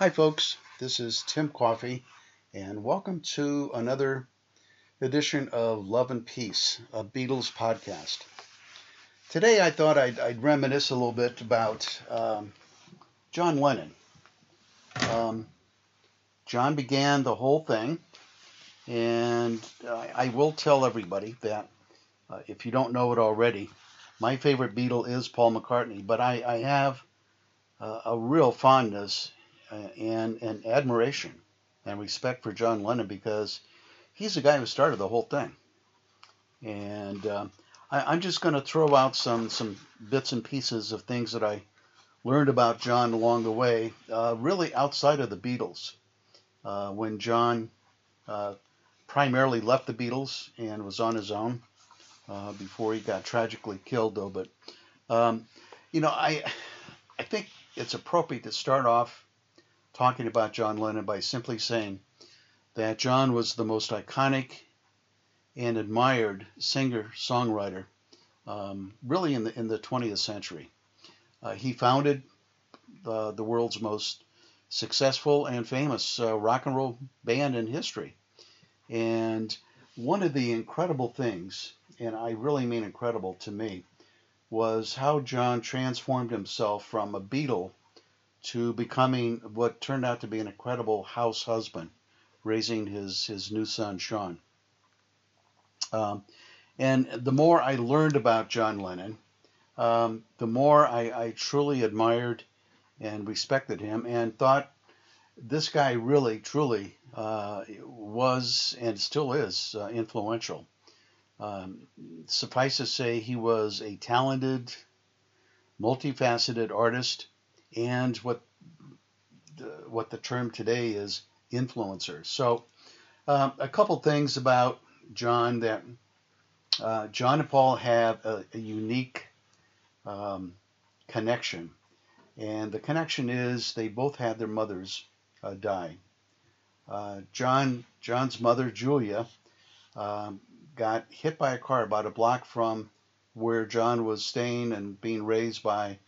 Hi, folks. This is Tim Coffey, and welcome to another edition of Love and Peace, a Beatles podcast. Today, I thought I'd, I'd reminisce a little bit about um, John Lennon. Um, John began the whole thing, and I, I will tell everybody that uh, if you don't know it already, my favorite Beatle is Paul McCartney, but I, I have uh, a real fondness and, and admiration and respect for John Lennon because he's the guy who started the whole thing. And uh, I, am just going to throw out some, some bits and pieces of things that I learned about John along the way, uh, really outside of the Beatles. Uh, when John uh, primarily left the Beatles and was on his own uh, before he got tragically killed, though. But um, you know, I I think it's appropriate to start off talking about John Lennon by simply saying that John was the most iconic and admired singer songwriter, um, really in the in the 20th century. Uh, he founded the, the world's most successful and famous uh, rock and roll band in history. And one of the incredible things, and I really mean incredible to me, was how John transformed himself from a Beatle to becoming what turned out to be an incredible house husband, raising his, his new son, Sean. Um, and the more I learned about John Lennon, um, the more I, I, truly admired and respected him and thought this guy really, truly uh, was and still is uh, influential. Um, suffice to say, he was a talented, multifaceted artist and what the, what the term today is influencer. So, um, a couple things about John that uh, John and Paul have a, a unique um, connection, and the connection is they both had their mothers uh, die. Uh, John John's mother Julia um, got hit by a car about a block from where John was staying and being raised by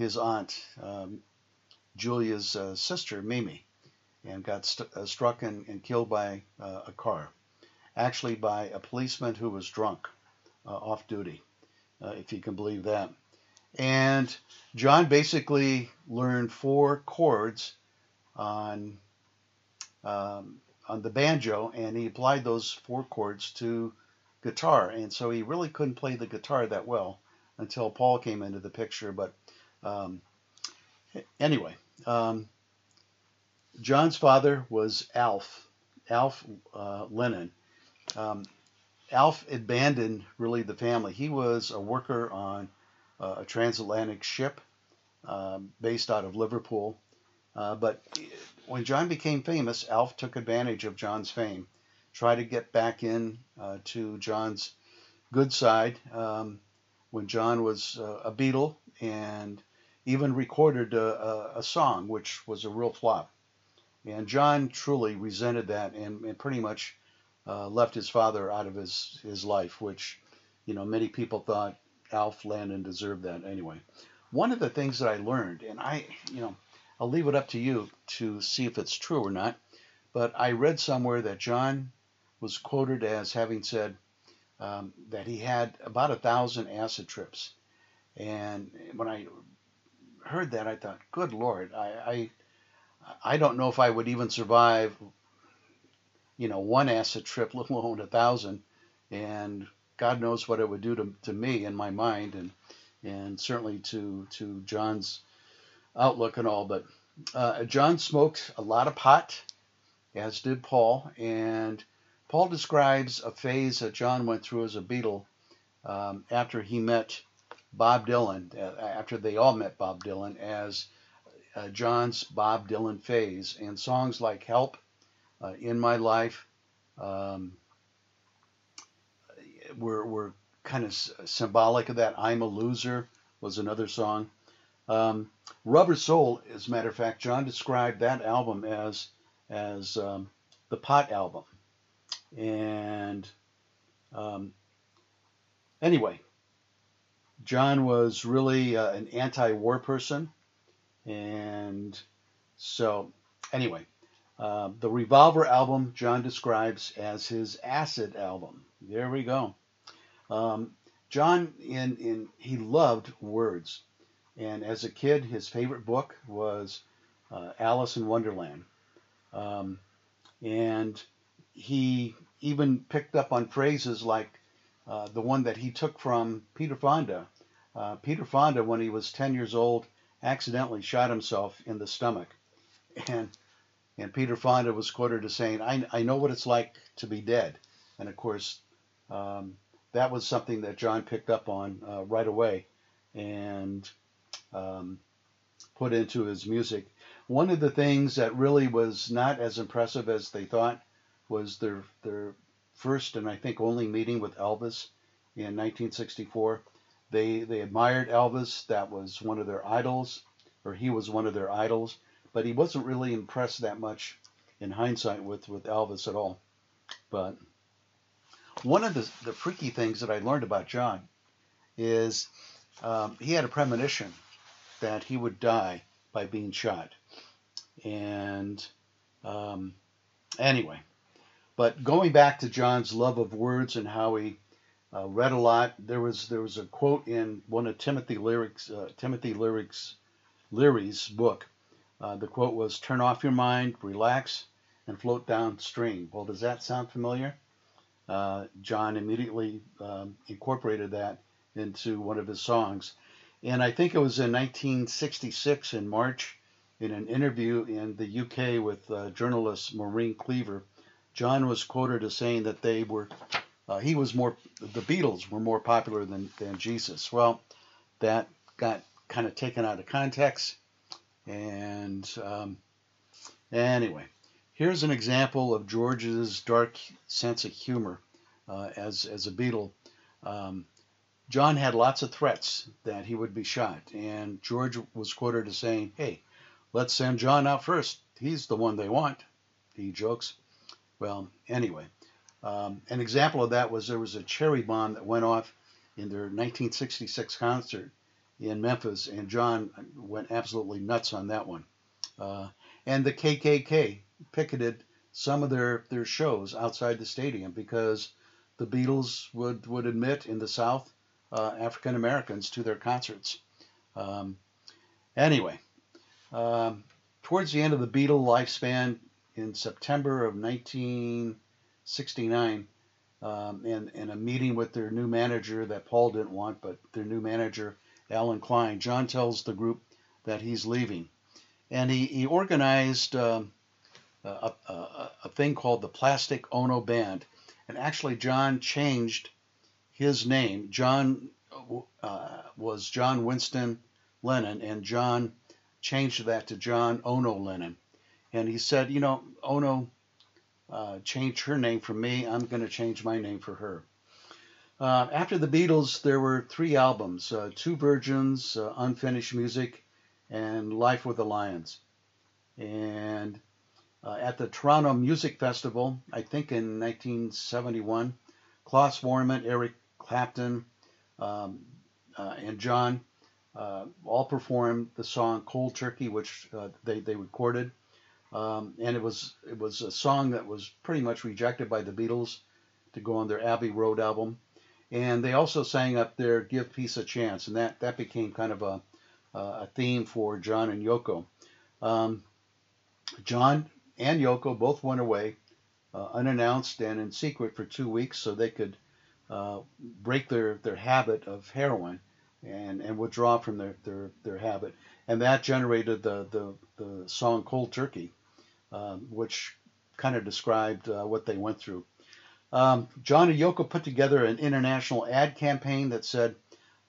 his aunt, um, Julia's uh, sister, Mimi, and got st- uh, struck and, and, killed by uh, a car. Actually, by a policeman who was drunk uh, off duty, uh, if you can believe that. And John basically learned four chords on um, on the banjo, and he applied those four chords to guitar. And so he really couldn't play the guitar that well until Paul came into the picture. But um, anyway, um, John's father was Alf, Alf uh, Lennon. Um, Alf abandoned really the family. He was a worker on uh, a transatlantic ship um, based out of Liverpool. Uh, but when John became famous, Alf took advantage of John's fame, tried to get back in uh, to John's good side um, when John was uh, a Beatle and even recorded a, a, a, song, which was a real flop. And John truly resented that and, and pretty much uh, left his father out of his, his life, which, you know, many people thought Alf Lennon deserved that anyway. One of the things that I learned, and I, you know, I'll leave it up to you to see if it's true or not, but I read somewhere that John was quoted as having said um, that he had about a thousand acid trips. And when I heard that, I thought, good Lord, I, I, I don't know if I would even survive, you know, one acid trip, let alone a thousand. And God knows what it would do to, to me in my mind and, and certainly to, to John's outlook and all. But uh, John smoked a lot of pot, as did Paul. And Paul describes a phase that John went through as a Beatle um, after he met Bob Dylan, uh, after they all met Bob Dylan, as uh, John's Bob Dylan phase. And songs like Help, uh, In My Life, um, were, were kind of symbolic of that. I'm a Loser was another song. Um, Rubber Soul, as a matter of fact, John described that album as as um, the pot album. And um, anyway, John was really uh, an anti-war person, and so anyway, uh, the Revolver album John describes as his acid album. There we go. Um, John, in, in he loved words, and as a kid, his favorite book was uh, Alice in Wonderland, um, and he even picked up on phrases like uh, the one that he took from Peter Fonda. Uh, Peter Fonda, when he was 10 years old, accidentally shot himself in the stomach, and and Peter Fonda was quoted as saying, "I, I know what it's like to be dead," and of course. Um, that was something that John picked up on uh, right away and um, put into his music. One of the things that really was not as impressive as they thought was their their first and I think only meeting with Elvis in 1964. They they admired Elvis. That was one of their idols, or he was one of their idols. But he wasn't really impressed that much in hindsight with with Elvis at all. But one of the, the freaky things that I learned about John is um, he had a premonition that he would die by being shot. And um, anyway, but going back to John's love of words and how he uh, read a lot, there was there was a quote in one of Timothy Leary's uh, Timothy Leary's Leary's book. Uh, the quote was, "Turn off your mind, relax, and float downstream." Well, does that sound familiar? uh, John immediately um, incorporated that into one of his songs. And I think it was in 1966 in March, in an interview in the UK with uh, journalist Maureen Cleaver, John was quoted as saying that they were, uh, he was more, the Beatles were more popular than, than Jesus. Well, that got kind of taken out of context. And um, anyway, Here's an example of George's dark sense of humor uh, as, as a Beatle. Um, John had lots of threats that he would be shot, and George was quoted as saying, Hey, let's send John out first. He's the one they want. He jokes. Well, anyway, um, an example of that was there was a cherry bomb that went off in their 1966 concert in Memphis, and John went absolutely nuts on that one. Uh, and the KKK picketed some of their, their shows outside the stadium because the Beatles would, would admit in the South uh, African Americans to their concerts. Um, anyway, um, towards the end of the Beatle lifespan in September of 1969, um, in, a meeting with their new manager that Paul didn't want, but their new manager, Allen Klein, John tells the group that he's leaving. And he, he organized um, a, a, a thing called the Plastic Ono Band. And actually, John changed his name. John uh, was John Winston Lennon, and John changed that to John Ono Lennon. And he said, you know, Ono uh, changed her name for me. I'm going to change my name for her. Uh, after the Beatles, there were three albums uh, Two Virgins, uh, Unfinished Music, and Life with the Lions. And uh, at the Toronto Music Festival, I think in 1971. Klaus Voormann, Eric Clapton, um, uh, and John all performed the song "Cold Turkey," which they they recorded, um, and it was it was a song that was pretty much rejected by the Beatles to go on their Abbey Road album, and they also sang up there "Give Peace a Chance," and that that became kind of a a theme for John and Yoko. Um, John and Yoko both went away uh, unannounced and in secret for two weeks so they could uh, break their, their habit of heroin and, and withdraw from their, their, their habit. And that generated the, the, the song Cold Turkey, um, which kind of described uh, what they went through. Um, John and Yoko put together an international ad campaign that said,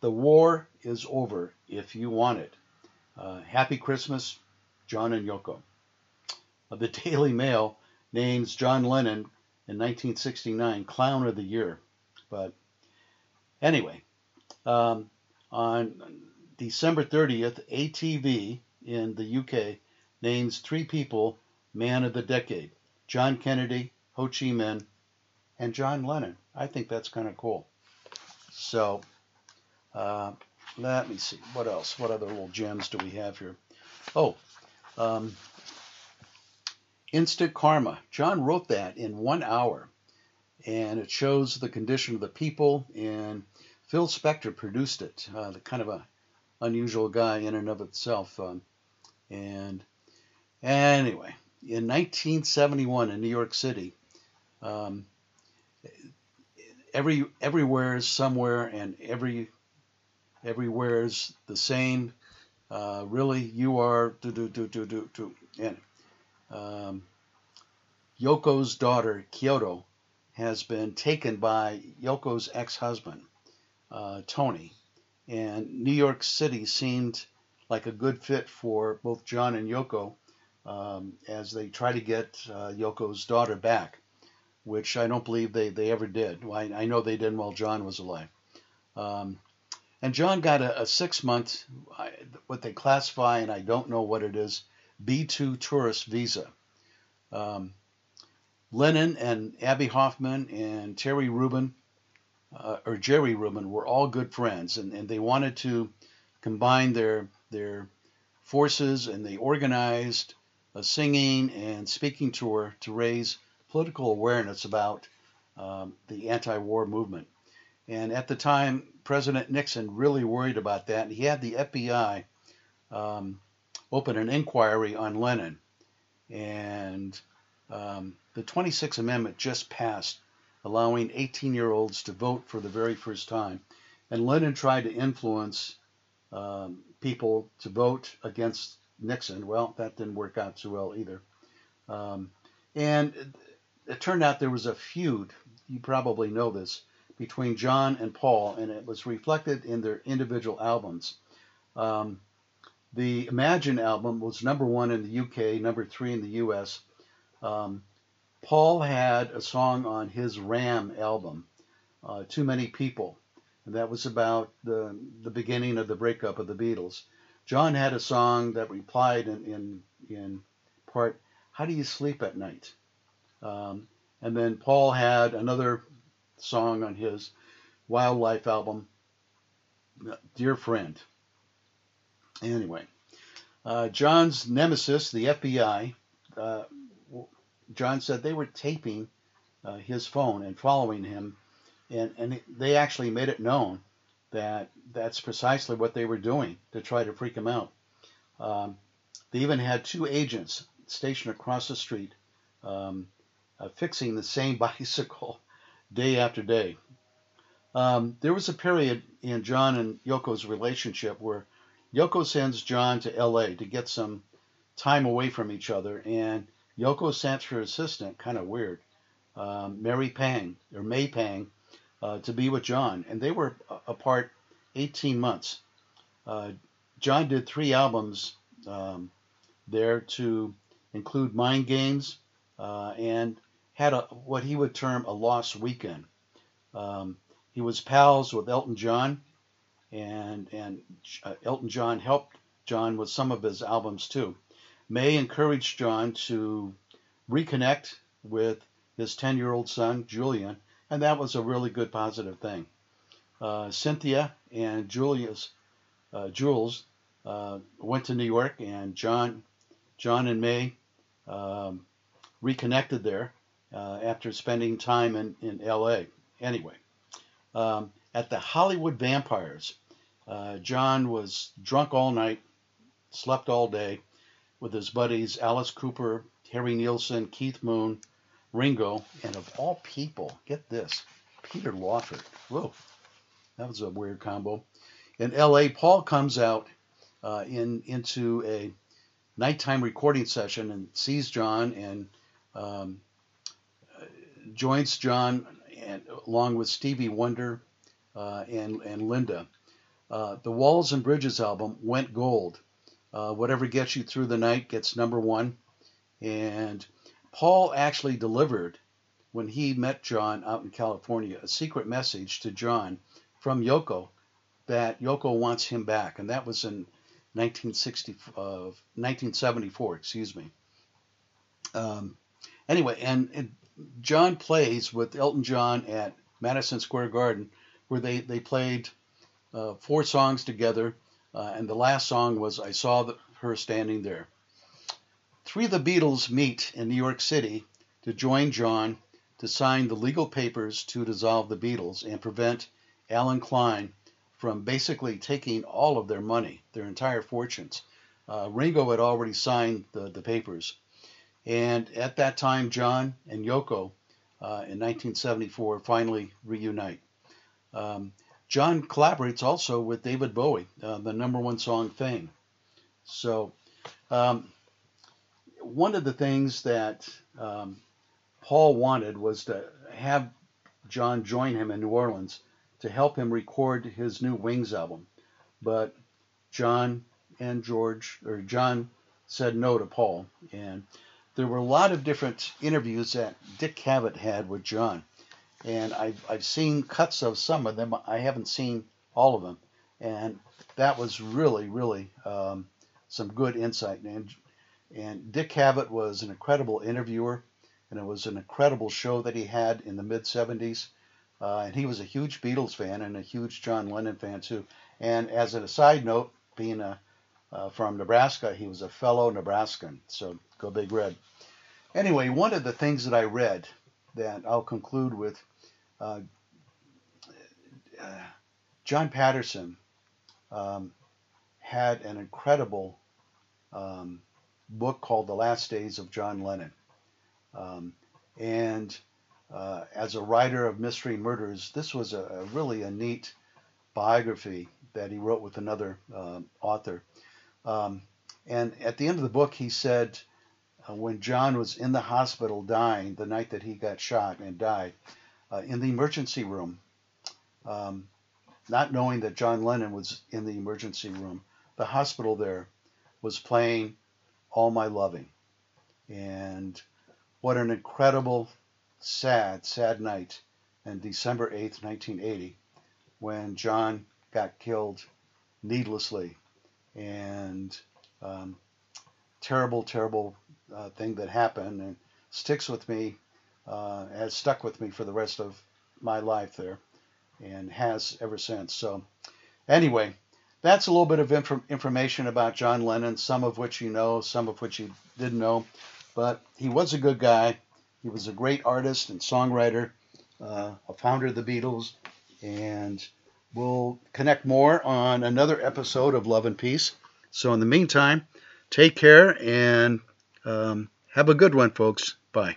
The war is over if you want it. Uh, happy Christmas, John and Yoko of the Daily Mail names John Lennon in 1969 Clown of the Year. But anyway, um, on December 30th, ATV in the UK names three people Man of the Decade John Kennedy, Ho Chi Minh, and John Lennon. I think that's kind of cool. So, uh, let me see. What else? What other little gems do we have here? Oh, um, Instant Karma. John wrote that in one hour, and it shows the condition of the people. And Phil Spector produced it, uh, the kind of a unusual guy in and of itself. Um, and anyway, in 1971 in New York City, um, every everywhere is somewhere, and every everywhere is the same. Uh, really, you are do do do do do do. And um, Yoko's daughter Kyoko has been taken by Yoko's ex-husband uh, Tony, and New York City seemed like a good fit for both John and Yoko um, as they try to get uh, Yoko's daughter back, which I don't believe they, they ever did. I, I know they didn't while John was alive. Um, and John got a, a six month, what they classify, and I don't know what it is, B2 tourist visa. Um, Lennon and Abbie Hoffman and Terry Rubin, uh, or Jerry Rubin, were all good friends, and, and they wanted to combine their their forces, and they organized a singing and speaking tour to raise political awareness about um, the anti-war movement. And at the time, President Nixon really worried about that, he had the FBI um, open an inquiry on Lennon. And um, the 26th Amendment just passed, allowing 18 year olds to vote for the very first time. And Lennon tried to influence um, people to vote against Nixon. Well, that didn't work out too well either. Um, and it, it turned out there was a feud, you probably know this, between John and Paul, and it was reflected in their individual albums. Um, the Imagine album was number one in the UK, number three in the US. Um, Paul had a song on his Ram album, uh, Too Many People, and that was about the, the beginning of the breakup of the Beatles. John had a song that replied in, in, in part, How Do You Sleep at Night? Um, and then Paul had another song on his Wild Life album, Dear Friend. Anyway, uh, John's nemesis, the FBI, uh, John said they were taping uh, his phone and following him, and, and they actually made it known that that's precisely what they were doing to try to freak him out. Um, they even had two agents stationed across the street um, uh, fixing the same bicycle day after day. Um, there was a period in John and Yoko's relationship where Yoko sends John to LA to get some time away from each other, and Yoko sent her assistant, kind of weird, um, Mary Pang or May Pang, uh, to be with John, and they were apart 18 months. Uh, John did three albums um, there to include Mind Games uh, and had a, what he would term a lost weekend. Um, he was pals with Elton John, and and uh, Elton John helped John with some of his albums too. May encouraged John to reconnect with his 10-year-old son Julian, and that was a really good positive thing. Uh, Cynthia and Julius, uh, Jules uh, went to New York, and John, John and May um, reconnected there uh, after spending time in, in L.A. Anyway, um, at the Hollywood Vampires. Uh, John was drunk all night, slept all day with his buddies Alice Cooper, Harry Nilsson, Keith Moon, Ringo, and of all people, get this, Peter Lawford. Whoa, that was a weird combo. In LA, Paul comes out uh, in into a nighttime recording session and sees John and um, joins John and along with Stevie Wonder uh, and and Linda. Uh, the Walls and Bridges album went gold. Uh, whatever gets you through the night gets number one. And Paul actually delivered when he met John out in California a secret message to John from Yoko that Yoko wants him back, and that was in 1960, uh, 1974. Excuse me. Um, anyway, and, and John plays with Elton John at Madison Square Garden, where they, they played uh, four songs together, uh, and the last song was I Saw the, Her Standing There. Three of the Beatles meet in New York City to join John to sign the legal papers to dissolve the Beatles and prevent Allen Klein from basically taking all of their money, their entire fortunes. Uh, Ringo had already signed the, the papers. And at that time, John and Yoko uh, in 1974 finally reunite. Um, John collaborates also with David Bowie, uh, the number one song Fame. So, um, one of the things that um, Paul wanted was to have John join him in New Orleans to help him record his new Wings album. But John and George, or John said no to Paul. And there were a lot of different interviews that Dick Cavett had with John. And I've, I've seen cuts of some of them. I haven't seen all of them. And that was really, really um, some good insight. And, and Dick Cavett was an incredible interviewer. And it was an incredible show that he had in the mid 70s. Uh, and he was a huge Beatles fan and a huge John Lennon fan too. And as a side note, being a, uh, from Nebraska, he was a fellow Nebraskan. So go Big Red. Anyway, one of the things that I read that I'll conclude with uh, uh John Patterson um, had an incredible um, book called The Last Days of John Lennon. Um, and uh, as a writer of mystery murders, this was a, a, really a neat biography that he wrote with another uh, author. Um, and at the end of the book, he said, uh, when John was in the hospital dying, the night that he got shot and died, uh, in the emergency room, um, not knowing that John Lennon was in the emergency room, the hospital there was playing All My Loving. And what an incredible sad, sad night on December 8th, 1980, when John got killed needlessly. And um, terrible, terrible uh, thing that happened and sticks with me, uh, has stuck with me for the rest of my life there and has ever since. So, anyway, that's a little bit of inf- information about John Lennon, some of which you know, some of which you didn't know. But he was a good guy. He was a great artist and songwriter, uh, a founder of the Beatles, and we'll connect more on another episode of Love and Peace. So, in the meantime, take care and um, have a good one, folks. Bye.